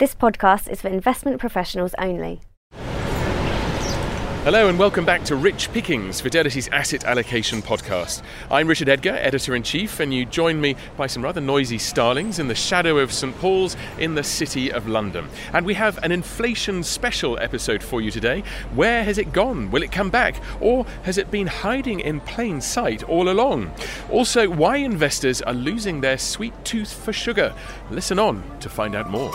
This podcast is for investment professionals only. Hello and welcome back to Rich Pickings, Fidelity's asset allocation podcast. I'm Richard Edgar, editor in chief, and you join me by some rather noisy starlings in the shadow of St Paul's in the city of London. And we have an inflation special episode for you today. Where has it gone? Will it come back? Or has it been hiding in plain sight all along? Also, why investors are losing their sweet tooth for sugar. Listen on to find out more.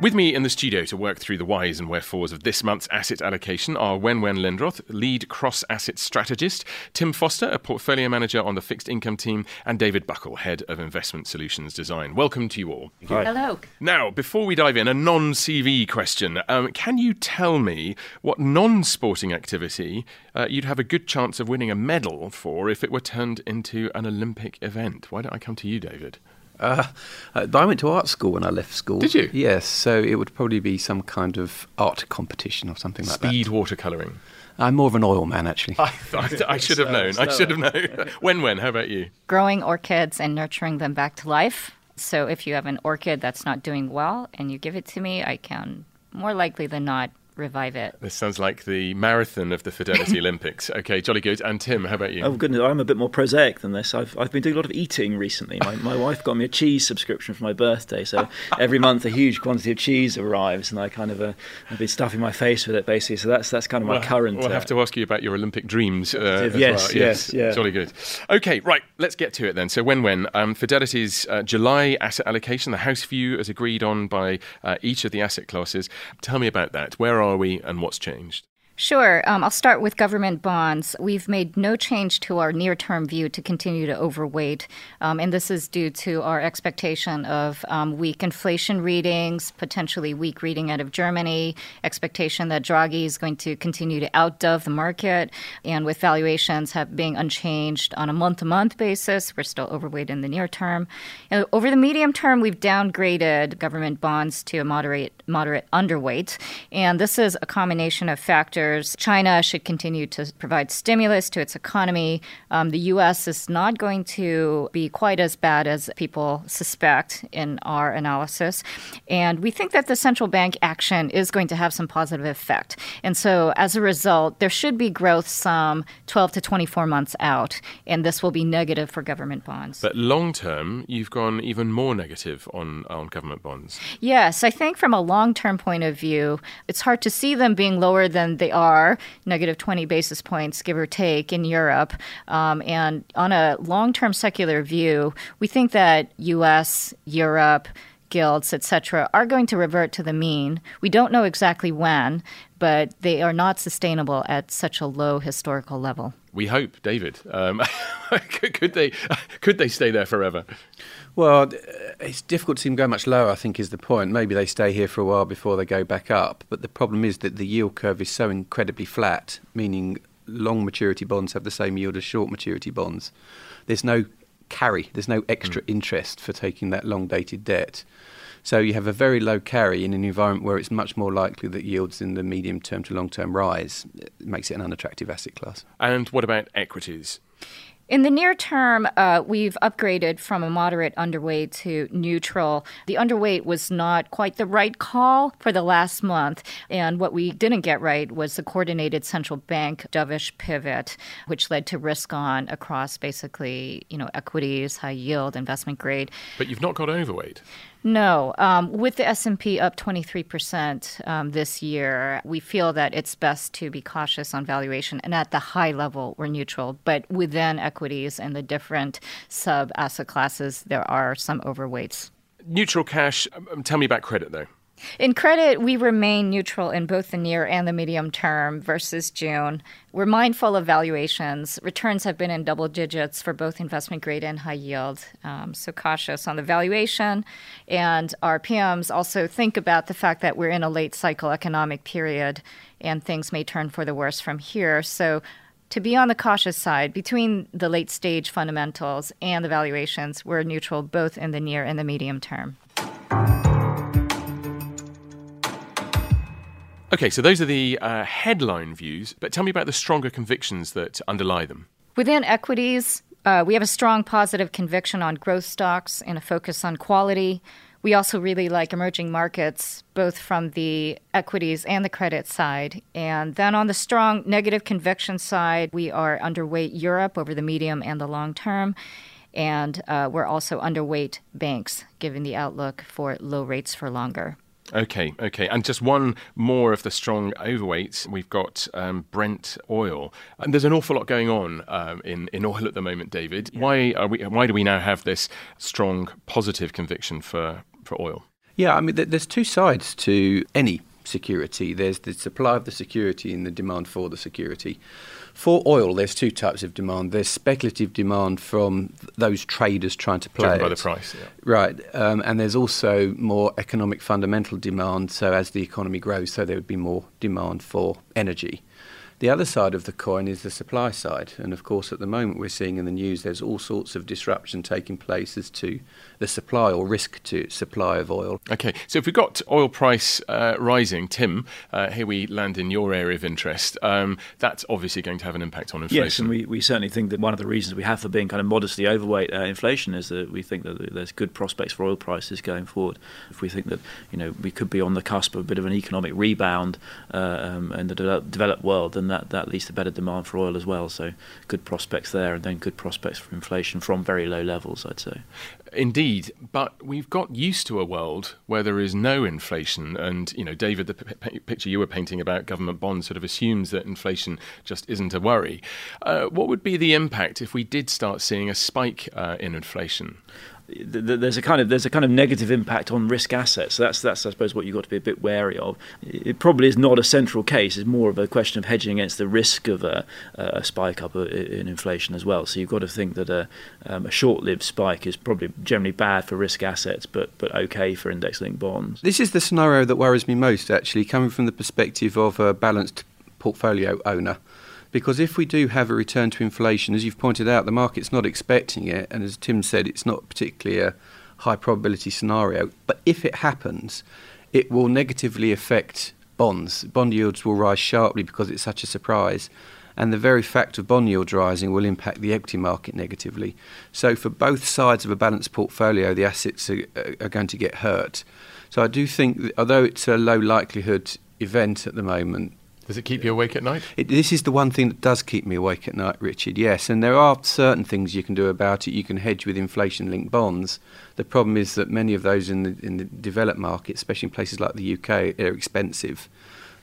With me in the studio to work through the whys and wherefores of this month's asset allocation are Wen Wen Lindroth, lead cross asset strategist, Tim Foster, a portfolio manager on the fixed income team, and David Buckle, head of investment solutions design. Welcome to you all. Hi. Hello. Now, before we dive in, a non CV question. Um, can you tell me what non sporting activity uh, you'd have a good chance of winning a medal for if it were turned into an Olympic event? Why don't I come to you, David? Uh, I went to art school when I left school. Did you? Yes, so it would probably be some kind of art competition or something like that. Speed that. watercolouring. I'm more of an oil man, actually. I, I, I should have known. I should have known. Wen, Wen? How about you? Growing orchids and nurturing them back to life. So if you have an orchid that's not doing well and you give it to me, I can more likely than not revive it. This sounds like the marathon of the Fidelity Olympics. Okay, jolly good. And Tim, how about you? Oh goodness, I'm a bit more prosaic than this. I've I've been doing a lot of eating recently. My my wife got me a cheese subscription for my birthday, so every month a huge quantity of cheese arrives, and I kind of uh, I've been stuffing my face with it basically. So that's that's kind of my We'll- current. We'll uh, have to ask you about your Olympic dreams. Uh, as Yes, well. yes, yeah. Jolly good. Okay, right. Let's get to it then. So, Wen Wen um, Fidelity's uh, July asset allocation, the house view as agreed on by uh, each of the asset classes. Tell me about that. Where are we, and what's changed? Sure. Um, I'll start with government bonds. We've made no change to our near term view to continue to overweight. Um, and this is due to our expectation of um, weak inflation readings, potentially weak reading out of Germany, expectation that Draghi is going to continue to outdove the market. And with valuations have being unchanged on a month to month basis, we're still overweight in the near term. And over the medium term, we've downgraded government bonds to a moderate, moderate underweight. And this is a combination of factors. China should continue to provide stimulus to its economy. Um, the U.S. is not going to be quite as bad as people suspect in our analysis. And we think that the central bank action is going to have some positive effect. And so as a result, there should be growth some 12 to 24 months out. And this will be negative for government bonds. But long term, you've gone even more negative on on government bonds. Yes, I think from a long term point of view, it's hard to see them being lower than they are, negative 20 basis points, give or take, in Europe. Um, and on a long term secular view, we think that US, Europe, gilts, etc., are going to revert to the mean. We don't know exactly when, but they are not sustainable at such a low historical level. We hope, David. Um, could, could they could they stay there forever? Well, uh, it's difficult to see them go much lower, I think, is the point. Maybe they stay here for a while before they go back up. But the problem is that the yield curve is so incredibly flat, meaning long maturity bonds have the same yield as short maturity bonds. There's no carry, there's no extra interest for taking that long dated debt. So you have a very low carry in an environment where it's much more likely that yields in the medium term to long term rise. It makes it an unattractive asset class. And what about equities? In the near term, uh, we've upgraded from a moderate underweight to neutral. The underweight was not quite the right call for the last month. And what we didn't get right was the coordinated central bank dovish pivot, which led to risk on across basically, you know, equities, high yield, investment grade. But you've not got overweight. No, um, with the S and P up twenty three percent um, this year, we feel that it's best to be cautious on valuation, and at the high level, we're neutral. But within equities and the different sub asset classes, there are some overweights. Neutral cash. Um, tell me about credit though. In credit, we remain neutral in both the near and the medium term versus June. We're mindful of valuations. Returns have been in double digits for both investment grade and high yield. Um, so cautious on the valuation. And our PMs also think about the fact that we're in a late cycle economic period and things may turn for the worse from here. So to be on the cautious side between the late stage fundamentals and the valuations, we're neutral both in the near and the medium term. Okay, so those are the uh, headline views, but tell me about the stronger convictions that underlie them. Within equities, uh, we have a strong positive conviction on growth stocks and a focus on quality. We also really like emerging markets, both from the equities and the credit side. And then on the strong negative conviction side, we are underweight Europe over the medium and the long term. And uh, we're also underweight banks, given the outlook for low rates for longer. Okay, okay. And just one more of the strong overweights. We've got um, Brent oil. And there's an awful lot going on um, in, in oil at the moment, David. Yeah. Why, are we, why do we now have this strong positive conviction for, for oil? Yeah, I mean, there's two sides to any security. There's the supply of the security and the demand for the security. For oil, there's two types of demand. There's speculative demand from those traders trying to play Driven by the price, yeah. Right, um, and there's also more economic fundamental demand. So as the economy grows, so there would be more demand for energy. The other side of the coin is the supply side. And of course, at the moment, we're seeing in the news there's all sorts of disruption taking place as to the supply or risk to supply of oil. Okay, so if we've got oil price uh, rising, Tim, uh, here we land in your area of interest. Um, that's obviously going to have an impact on inflation. Yes, and we, we certainly think that one of the reasons we have for being kind of modestly overweight uh, inflation is that we think that there's good prospects for oil prices going forward. If we think that you know we could be on the cusp of a bit of an economic rebound uh, um, in the de- developed world, then that, that leads to better demand for oil as well. So good prospects there, and then good prospects for inflation from very low levels, I'd say. Indeed, but we've got used to a world where there is no inflation, and you know, David, the p- picture you were painting about government bonds sort of assumes that inflation just isn't a worry. Uh, what would be the impact if we did start seeing a spike uh, in inflation? There's a kind of there's a kind of negative impact on risk assets. So that's that's I suppose what you've got to be a bit wary of. It probably is not a central case. It's more of a question of hedging against the risk of a, a spike up in inflation as well. So you've got to think that a, um, a short-lived spike is probably generally bad for risk assets, but but okay for index-linked bonds. This is the scenario that worries me most, actually, coming from the perspective of a balanced portfolio owner. Because if we do have a return to inflation, as you've pointed out, the market's not expecting it, and as Tim said, it's not particularly a high probability scenario. But if it happens, it will negatively affect bonds. Bond yields will rise sharply because it's such a surprise. And the very fact of bond yields rising will impact the equity market negatively. So, for both sides of a balanced portfolio, the assets are, are going to get hurt. So, I do think, although it's a low likelihood event at the moment, does it keep you awake at night? It, this is the one thing that does keep me awake at night, Richard. Yes, and there are certain things you can do about it. You can hedge with inflation-linked bonds. The problem is that many of those in the in the developed market, especially in places like the UK, are expensive.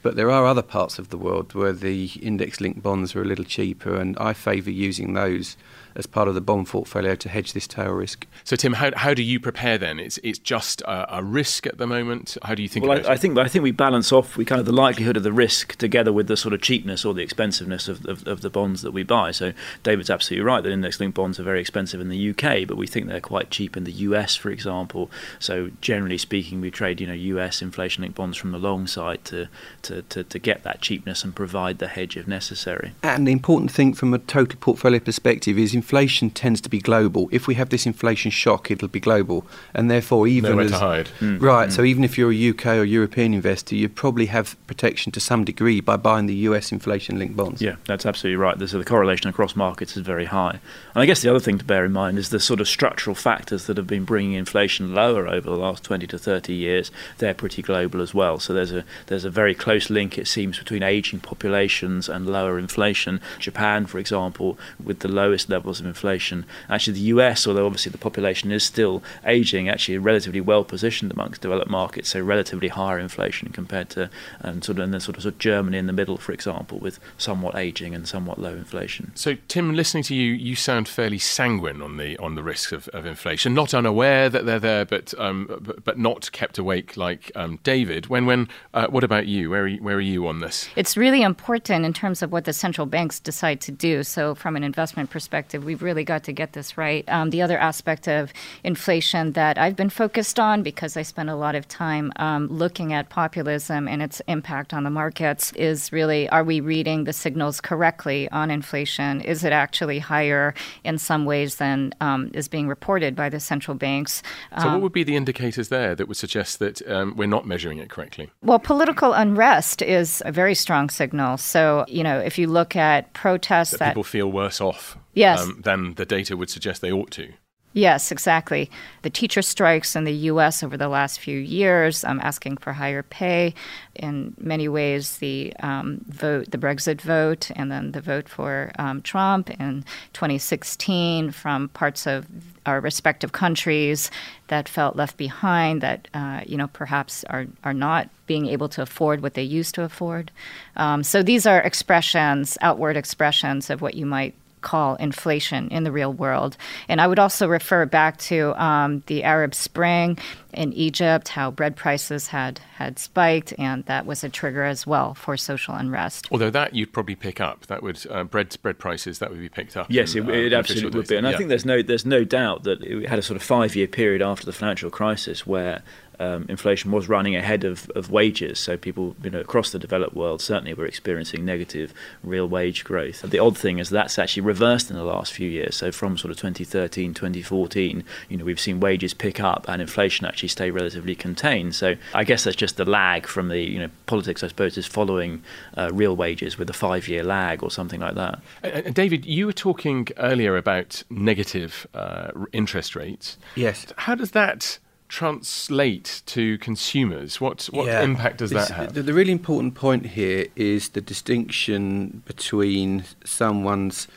But there are other parts of the world where the index-linked bonds are a little cheaper, and I favour using those as part of the bond portfolio to hedge this tail risk. So, Tim, how, how do you prepare then? It's it's just a, a risk at the moment. How do you think? Well, I, I, think I think we balance off we kind of the likelihood of the risk together with the sort of cheapness or the expensiveness of, of, of the bonds that we buy. So, David's absolutely right that index-linked bonds are very expensive in the UK, but we think they're quite cheap in the US, for example. So, generally speaking, we trade you know US inflation-linked bonds from the long side to, to, to, to get that cheapness and provide the hedge if necessary. And the important thing from a total portfolio perspective is inflation tends to be global. If we have this inflation shock, it'll be global, and therefore even Nowhere as to hide. Mm. right. Mm. So even if you're a UK or European investor, you probably have protection to some degree by buying the US inflation-linked bonds. Yeah, that's absolutely right. So the correlation across markets is very high. And I guess the other thing to bear in mind is the sort of structural factors that have been bringing inflation lower over the last 20 to 30 years. They're pretty global as well. So there's a there's a very close link, it seems, between aging populations and lower inflation. Japan, for example, with the lowest levels of inflation. Actually, the US, although obviously the population is still aging, actually relatively well positioned amongst developed markets, so relatively higher inflation compared to um, sort of and then sort of, sort of Germany in the middle, for example, with somewhat aging and somewhat low inflation. So, Tim, listening to you, you sound fairly sanguine on the on the risks of, of inflation. Not unaware that they're there, but um, but, but, not kept awake like um, David. Wen Wen uh, what about you? Where are you, where are you on this? It's really important in terms of what the central banks decide to do. So, from an investment perspective, we've really got to get this right. Um, the other aspect of inflation that I've been focused on because I spend a lot of time um, looking at populism and its impact on the markets is really are we reading the signals correctly on inflation? Is it actually higher in some ways than um, is being reported by the central banks? So, what um, would be the indicators there that would suggest that um, we're not measuring it correctly? Well, political unrest is a very strong signal. So, you know, if you look at protests that, that people feel worse off Yes. um, than the data would suggest they ought to. Yes, exactly. The teacher strikes in the U.S. over the last few years, um, asking for higher pay. In many ways, the um, vote, the Brexit vote, and then the vote for um, Trump in 2016 from parts of our respective countries that felt left behind, that uh, you know perhaps are are not being able to afford what they used to afford. Um, so these are expressions, outward expressions of what you might call inflation in the real world. And I would also refer back to um, the Arab Spring in Egypt, how bread prices had, had spiked, and that was a trigger as well for social unrest. Although that you'd probably pick up. That would uh, bread bread prices that would be picked up. Yes, in, it, it uh, absolutely would be, data. and I think there's no there's no doubt that it had a sort of five year period after the financial crisis where um, inflation was running ahead of, of wages. So people, you know, across the developed world certainly were experiencing negative real wage growth. And the odd thing is that's actually reversed in the last few years. So from sort of 2013, 2014, you know, we've seen wages pick up and inflation actually stay relatively contained. So I guess that's just the lag from the, you know, politics. I suppose is following uh, real wages with a five year lag or something like that. And- and David, you were talking earlier about negative uh, interest rates. Yes. How does that translate to consumers? What what Yeah. impact does that It's- have? The, the really important point here is the distinction between someone's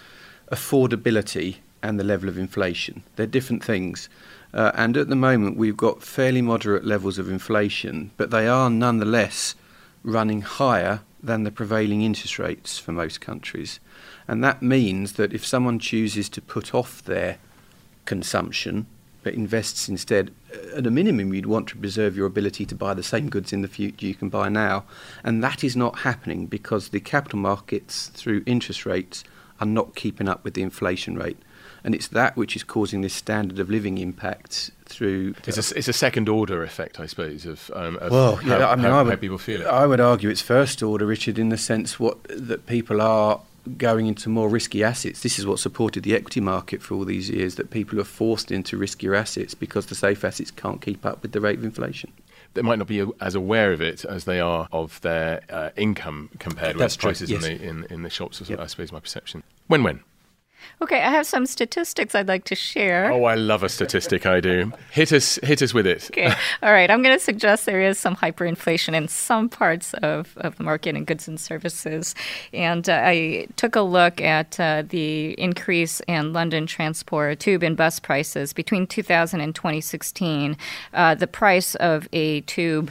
affordability and the level of inflation. They're different things. Uh, and at the moment, we've got fairly moderate levels of inflation, but they are nonetheless running higher than the prevailing interest rates for most countries. And that means that if someone chooses to put off their consumption invests instead, uh, at a minimum, you'd want to preserve your ability to buy the same goods in the future you can buy now. And that is not happening because the capital markets, through interest rates, are not keeping up with the inflation rate. And it's that which is causing this standard of living impact through. It's a, it's a second order effect, I suppose, of, um, of Well, how, yeah, I mean, how, I how would, people feel it. I would argue it's first order, Richard, in the sense what that people are going into more risky assets. This is what supported the equity market for all these years. That people are forced into riskier assets because the safe assets can't keep up with the rate of inflation. they might not be as aware of it as they are of their uh, income compared That's with true, prices yes. in, the, in, in the shops, Yep. I suppose, my perception. Wen, Wen? Okay, I have some statistics I'd like to share. Oh, I love a statistic, I do. Hit us, hit us with it. Okay. All right. I'm going to suggest there is some hyperinflation in some parts of, of the market in goods and services. And uh, I took a look at uh, the increase in London transport tube and bus prices between 2000 and 2016. Uh, the price of a tube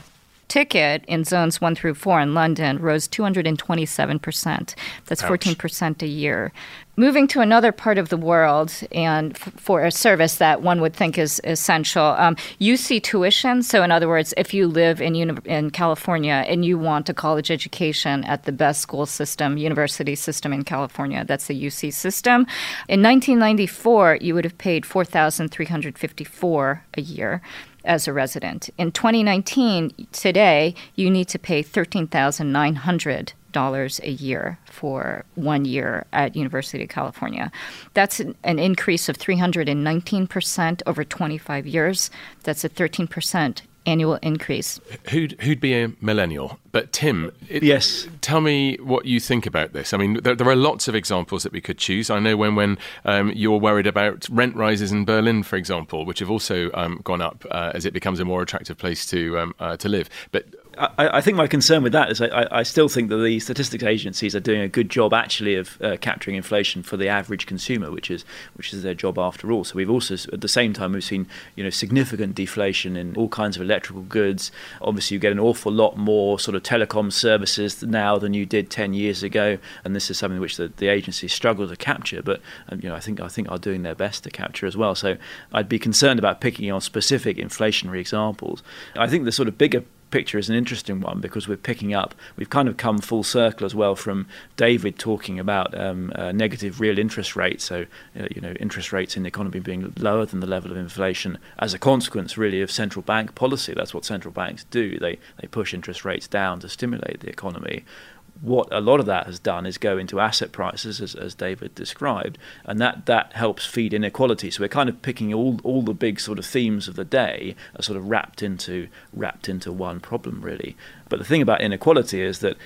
ticket in zones one through four in London rose 227%. That's Ouch. 14% a year. Moving to another part of the world and f- for a service that one would think is essential, um, UC tuition. So, in other words, if you live in, uni- in California and you want a college education at the best school system, university system in California, that's the UC system. In 1994, you would have paid 4354 a year as a resident. In 2019, today, you need to pay $13,900 a year for one year at University of California. That's an, an increase of 319% over 25 years. That's a 13% annual increase. Who'd, who'd be a millennial? But Tim, it, Yes. tell me what you think about this. I mean, there, there are lots of examples that we could choose. I know Wen Wen um, you're worried about rent rises in Berlin, for example, which have also um, gone up uh, as it becomes a more attractive place to um, uh, to live. But I, I think my concern with that is I, I- still think that the statistics agencies are doing a good job actually of uh, capturing inflation for the average consumer, which is which is their job after all. So we've also at the same time we've seen you know significant deflation in all kinds of electrical goods. Obviously, you get an awful lot more sort of telecom services now than you did ten years ago, and this is something which the, the agencies struggle to capture. But um, you know I think I think are doing their best to capture as well. So I'd be concerned about picking on specific inflationary examples. I think the sort of bigger picture is an interesting one because we're picking up, we've kind of come full circle as well from David talking about um, uh, negative real interest rates. So, uh, you know, interest rates in the economy being lower than the level of inflation as a consequence, really, of central bank policy. That's what central banks do. They, they push interest rates down to stimulate the economy. What a lot of that has done is go into asset prices, as, as David described, and that, that helps feed inequality. So we're kind of picking all, all the big sort of themes of the day are sort of wrapped into wrapped into one problem, really. But the thing about inequality is that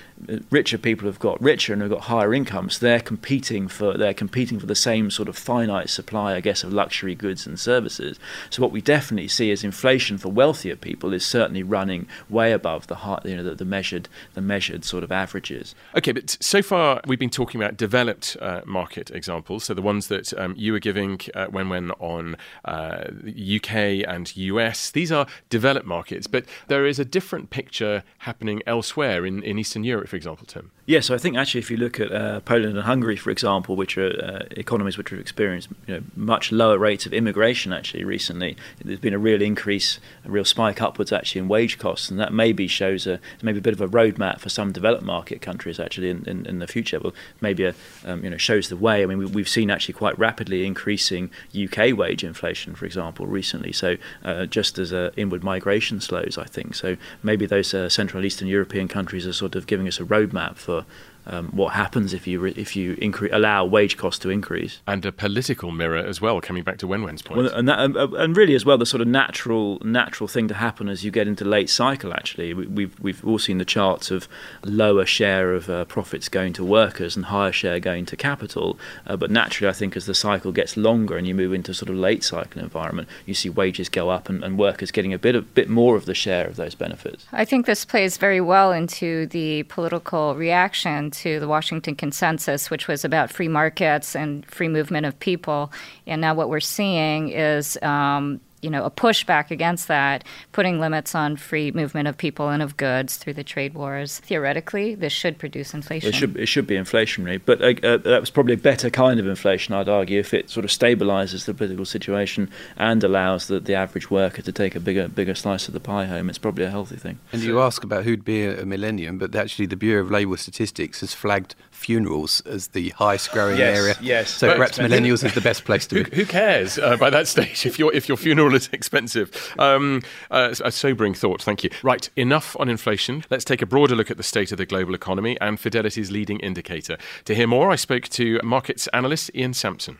richer people have got richer and have got higher incomes. They're competing for they're competing for the same sort of finite supply, I guess, of luxury goods and services. So what we definitely see is inflation for wealthier people is certainly running way above the high, you know the, the measured the measured sort of averages. Okay, but so far we've been talking about developed uh, market examples, so the ones that um, you were giving uh, Wen Wen on uh, UK and US. These are developed markets, but there is a different picture happening happening elsewhere in, in Eastern Europe, for example, Tim? Yeah, so I think actually, if you look at uh, Poland and Hungary, for example, which are uh, economies which have experienced you know, much lower rates of immigration actually recently, there's been a real increase, a real spike upwards actually in wage costs, and that maybe shows a maybe a bit of a roadmap for some developed market countries actually in, in, in the future. Well, maybe a, um, you know shows the way. I mean, we, have seen actually quite rapidly increasing UK wage inflation, for example, recently. So uh, just as inward migration slows, I think so. Maybe those Central Eastern European countries are sort of giving us a roadmap for um, what happens if you re- if you incre- allow wage costs to increase, and a political mirror as well. Coming back to Wen Wen's point, well, and that, and really as well, the sort of natural natural thing to happen as you get into late cycle. Actually, we, we've we've all seen the charts of lower share of uh, profits going to workers and higher share going to capital. Uh, but naturally, I think as the cycle gets longer and you move into sort of late cycle environment, you see wages go up and, and workers getting a bit of bit more of the share of those benefits. I think this plays very well into the political reaction to the Washington Consensus, which was about free markets and free movement of people. And now what we're seeing is um, you know, a pushback against that, putting limits on free movement of people and of goods through the trade wars. Theoretically, this should produce inflation. It should, it should be inflationary, but uh, uh, that was probably a better kind of inflation, I'd argue, if it sort of stabilises the political situation and allows the, the average worker to take a bigger bigger slice of the pie home. It's probably a healthy thing. And you ask about who'd be a, a millennium, but actually the Bureau of Labour Statistics has flagged funerals as the highest growing yes, area. Yes, so perhaps millennials is the best place to be. Who, cares uh, by that stage if your if your funeral is expensive? Um, uh, a sobering thought. Thank you. Right, enough on inflation. Let's take a broader look at the state of the global economy and Fidelity's leading indicator. To hear more, I spoke to markets analyst Ian Sampson.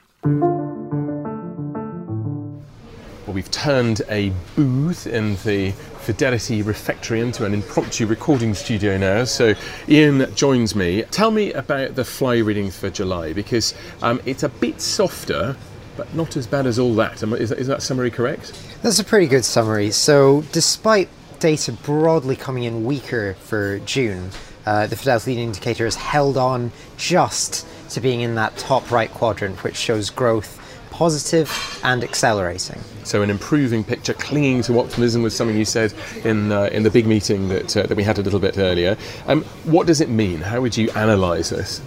Well, we've turned a booth in the Fidelity Refectory into an impromptu recording studio now. So Ian joins me. Tell me about the fly reading for July because um, it's a bit softer, but not as bad as all that. Is, is that summary correct? That's a pretty good summary. So despite data broadly coming in weaker for June, uh, the Fidelity leading indicator has held on just to being in that top right quadrant, which shows growth positive and accelerating. So an improving picture, clinging to optimism was something you said in uh, in the big meeting that uh, that we had a little bit earlier. Um, what does it mean? How would you analyse this?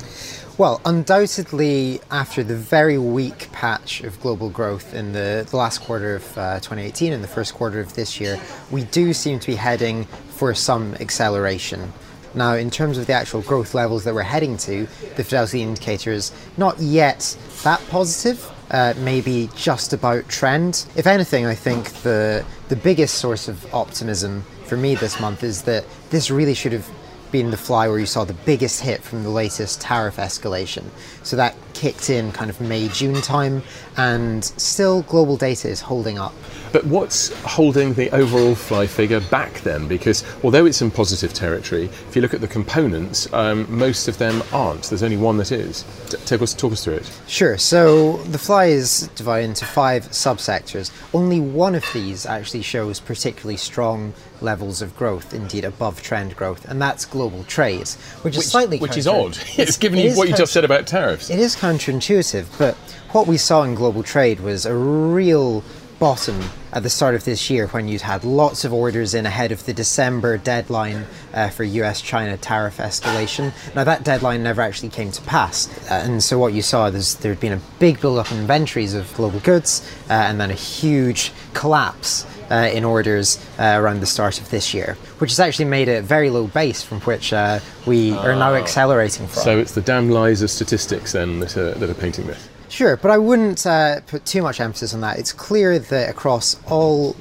Well, undoubtedly, after the very weak patch of global growth in the, the last quarter of uh, 2018 and the first quarter of this year, we do seem to be heading for some acceleration. Now, in terms of the actual growth levels that we're heading to, the fidelity indicator is not yet that positive, uh, maybe just about trend. If anything, I think the the biggest source of optimism for me this month is that this really should have been the fly where you saw the biggest hit from the latest tariff escalation. So that kicked in kind of May June time, and still global data is holding up. But what's holding the overall fly figure back then? Because although it's in positive territory, if you look at the components, um, most of them aren't. There's only one that is. Take us, talk us through it. Sure. So the fly is divided into five subsectors. Only one of these actually shows particularly strong levels of growth, indeed above trend growth, and that's global trade, which, which is slightly which is odd. It's, given it you what you just said about tariffs. It is counterintuitive, but what we saw in global trade was a real bottom at the start of this year when you'd had lots of orders in ahead of the December deadline uh, for US China tariff escalation. Now, that deadline never actually came to pass. Uh, and so, what you saw is there had been a big build up in inventories of global goods uh, and then a huge collapse. Uh, in orders uh, around the start of this year, which has actually made a very low base from which uh, we are now ah. accelerating from. So it's the damn lies of statistics then that are, that are painting this. Sure, but I wouldn't uh, put too much emphasis on that. It's clear that across all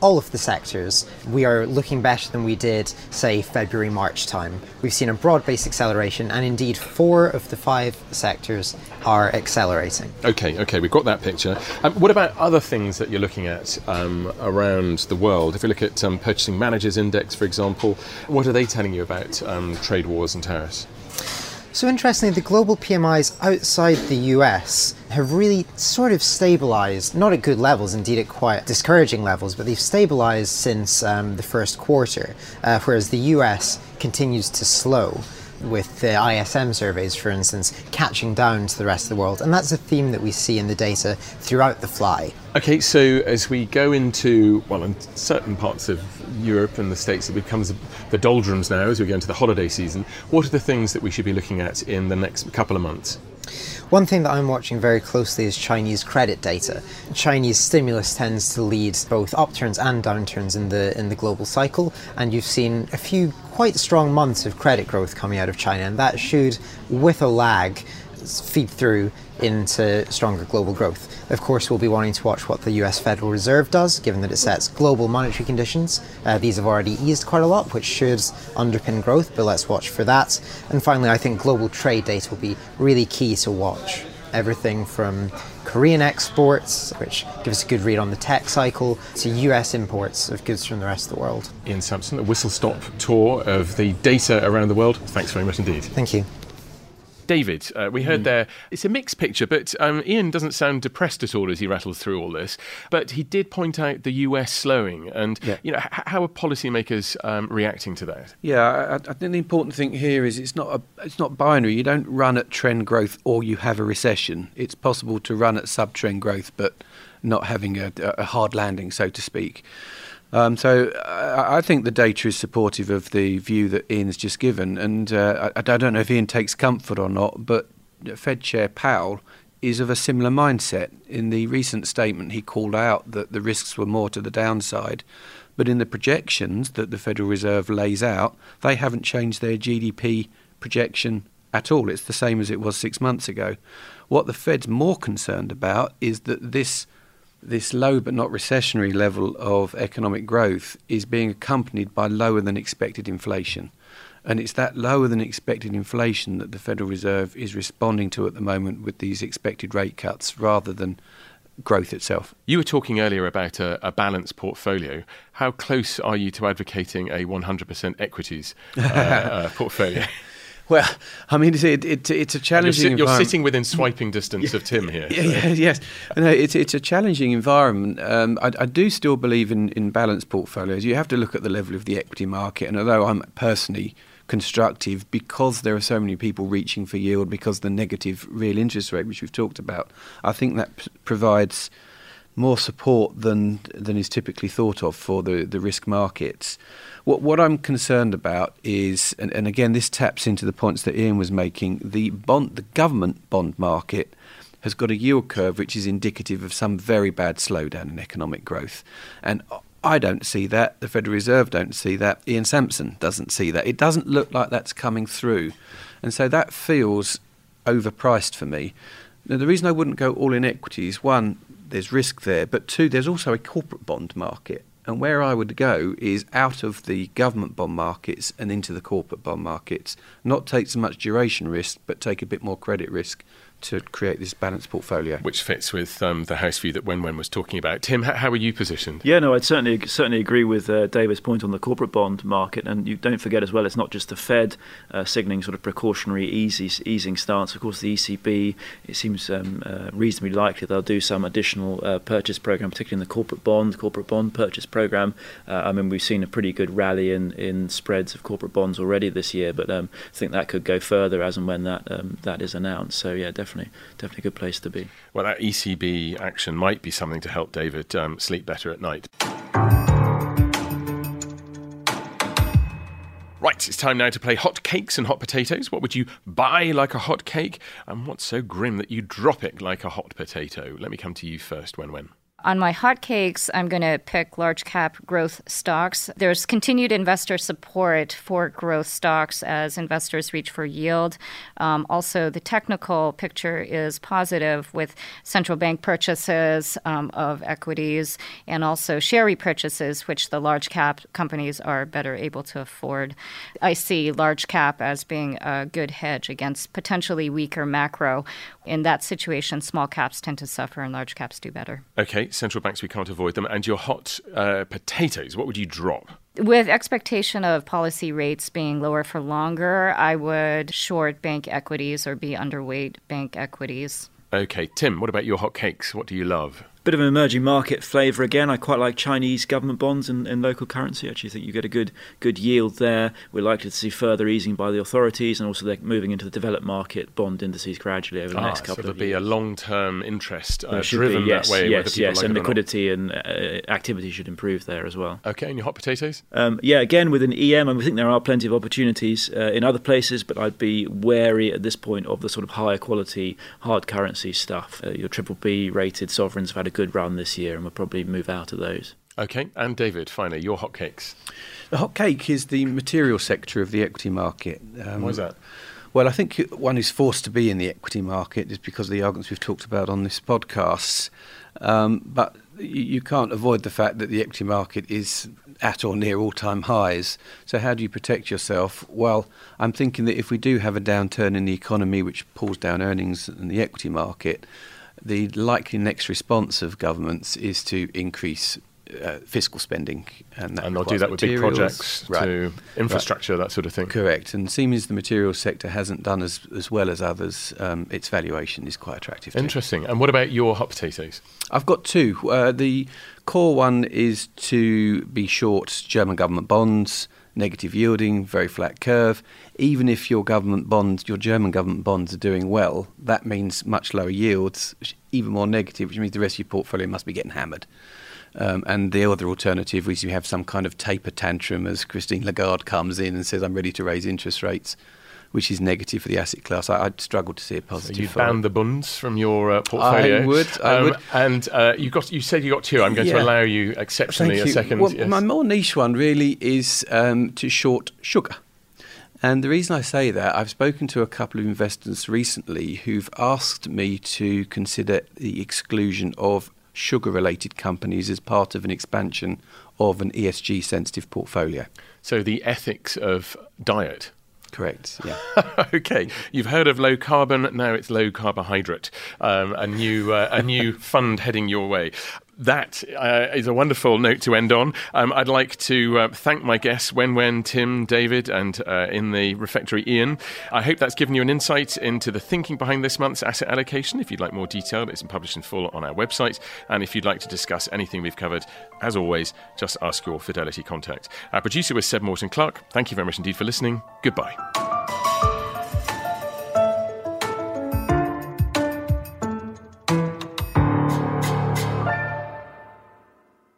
all of the sectors, we are looking better than we did, say, February, March time. We've seen a broad based acceleration, and indeed, four of the five sectors are accelerating. Okay, okay, we've got that picture. Um, what about other things that you're looking at um, around the world? If you look at um, Purchasing Managers Index, for example, what are they telling you about um, trade wars and tariffs? So interestingly, the global PMIs outside the US have really sort of stabilized, not at good levels, indeed at quite discouraging levels, but they've stabilized since um, the first quarter, uh, whereas the US continues to slow with the ISM surveys, for instance, catching down to the rest of the world. And that's a theme that we see in the data throughout the fly. Okay, so as we go into, well, in certain parts of Europe and the States, it becomes the doldrums now as we go into the holiday season. What are the things that we should be looking at in the next couple of months? One thing that I'm watching very closely is Chinese credit data. Chinese stimulus tends to lead both upturns and downturns in the in the global cycle, and you've seen a few quite strong months of credit growth coming out of China, and that should, with a lag, feed through into stronger global growth. Of course, we'll be wanting to watch what the US Federal Reserve does, given that it sets global monetary conditions. Uh, these have already eased quite a lot, which should underpin growth, but let's watch for that. And finally, I think global trade data will be really key to watch. Everything from Korean exports, which give us a good read on the tech cycle, to US imports of goods from the rest of the world. Ian Sampson, a whistle stop tour of the data around the world. Thanks very much indeed. Thank you. David, uh, we heard mm. there, it's a mixed picture, but um, Ian doesn't sound depressed at all as he rattles through all this. But he did point out the US slowing, and yeah. you know, h- how are policymakers um, reacting to that? Yeah, I, I, think the important thing here is it's not a, it's not binary. You don't run at trend growth or you have a recession. It's possible to run at sub-trend growth, but not having a, a hard landing, so to speak. Um, so I, I, think the data is supportive of the view that Ian's just given, and uh, I, I, don't know if Ian takes comfort or not, but Fed Chair Powell is of a similar mindset. In the recent statement, he called out that the risks were more to the downside, but in the projections that the Federal Reserve lays out, they haven't changed their GDP projection at all. It's the same as it was six months ago. What the Fed's more concerned about is that this this low but not recessionary level of economic growth is being accompanied by lower than expected inflation. And it's that lower than expected inflation that the Federal Reserve is responding to at the moment with these expected rate cuts rather than growth itself. You were talking earlier about a, a balanced portfolio. How close are you to advocating a 100% equities uh, uh, portfolio? Well, I mean, it's, it, it, it's a challenging. You're, si- you're, sitting within swiping distance of Tim here. So. Yeah, yes, no, it's it's a challenging environment. Um, I, I, do still believe in in balanced portfolios. You have to look at the level of the equity market, and although I'm personally constructive because there are so many people reaching for yield because the negative real interest rate, which we've talked about, I think that p- provides more support than than is typically thought of for the, the risk markets. What what I'm concerned about is, and, and again, this taps into the points that Ian was making. The bond, the government bond market has got a yield curve which is indicative of some very bad slowdown in economic growth, and I don't see that. The Federal Reserve don't see that. Ian Sampson doesn't see that. It doesn't look like that's coming through, and so that feels overpriced for me. Now, the reason I wouldn't go all in equities, one, there's risk there, but two, there's also a corporate bond market. And where I would go is out of the government bond markets and into the corporate bond markets, not take so much duration risk, but take a bit more credit risk to create this balanced portfolio. Which fits with um, the house view that Wen Wen was talking about. Tim, how, how, are you positioned? Yeah, no, I'd certainly certainly agree with uh, David's point on the corporate bond market. And you don't forget as well, it's not just the Fed uh, signalling sort of precautionary easy, easing stance. Of course, the ECB, it seems um, uh, reasonably likely they'll do some additional uh, purchase program, particularly in the corporate bond, corporate bond purchase program. Uh, I mean, we've seen a pretty good rally in, in spreads of corporate bonds already this year, but um, I think that could go further as and when that um, that is announced. So yeah, definitely definitely definitely a good place to be. Well, that ECB action might be something to help David um, sleep better at night. Right, it's time now to play hot cakes and hot potatoes. What would you buy like a hot cake? And what's so grim that you drop it like a hot potato? Let me come to you first, Wen Wen. On my hotcakes, I'm going to pick large cap growth stocks. There's continued investor support for growth stocks as investors reach for yield. Um, also, the technical picture is positive with central bank purchases um, of equities and also share repurchases, which the large cap companies are better able to afford. I see large cap as being a good hedge against potentially weaker macro. In that situation, small caps tend to suffer and large caps do better. Okay, central banks, we can't avoid them. And your hot uh, potatoes, what would you drop? With expectation of policy rates being lower for longer, I would short bank equities or be underweight bank equities. Okay, Tim, what about your hot cakes? What do you love? Bit of an emerging market flavour again. I quite like Chinese government bonds in, in local currency. I actually think you get a good good yield there. We're likely to see further easing by the authorities, and also they're moving into the developed market bond indices gradually over the ah, next couple so of years. there'll be a long-term interest uh, driven be, yes, that way. Yes, yes, like and liquidity and uh, activity should improve there as well. Okay, and your hot potatoes? Um, yeah, again with an EM, I think there are plenty of opportunities uh, in other places, but I'd be wary at this point of the sort of higher quality hard currency stuff. Uh, your triple B rated sovereigns have had a good run this year and we'll probably move out of those. Okay, and David, finally, your hotcakes. The hot cake is the material sector of the equity market. Um, Why is that? Well, I think one is forced to be in the equity market just because of the arguments we've talked about on this podcast. Um, but you can't avoid the fact that the equity market is at or near all time highs. So, how do you protect yourself? Well, I'm thinking that if we do have a downturn in the economy which pulls down earnings in the equity market, the likely next response of governments is to increase uh, fiscal spending, and, and they'll do that with big projects right. to infrastructure, right. that sort of thing. Correct. And Siemens, the materials sector, hasn't done as as well as others. Um, its valuation is quite attractive. Interesting. Too. And what about your hot potatoes? I've got two. Uh, the core one is to be short German government bonds negative yielding, very flat curve. Even if your government bonds, your German government bonds are doing well, that means much lower yields, even more negative, which means the rest of your portfolio must be getting hammered. Um, and the other alternative is you have some kind of taper tantrum as Christine Lagarde comes in and says, I'm ready to raise interest rates which is negative for the asset class. I, would struggle to see a positive. So you banned the bunds from your uh, portfolio. I would. I um, would. And uh, you got. You said you got two. I'm going yeah. to allow you exceptionally Thank a second. Well, yes. My more niche one really is um, to short sugar. And the reason I say that, I've spoken to a couple of investors recently who've asked me to consider the exclusion of sugar related companies as part of an expansion of an ESG sensitive portfolio. So the ethics of diet Correct. Yeah. okay. You've heard of low carbon. Now it's low carbohydrate. Um, a new uh, a new fund heading your way that uh, is a wonderful note to end on. Um, I'd like to uh, thank my guests, Wen Wen, Tim, David, and uh, in the refectory, Ian. I hope that's given you an insight into the thinking behind this month's asset allocation. If you'd like more detail, it's published in full on our website. And if you'd like to discuss anything we've covered, as always, just ask your Fidelity contact. Our producer was Seb Morton Clark. Thank you very much indeed for listening. Goodbye.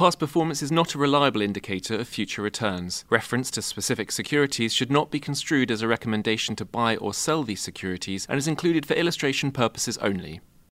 Past performance is not a reliable indicator of future returns. Reference to specific securities should not be construed as a recommendation to buy or sell these securities and is included for illustration purposes only.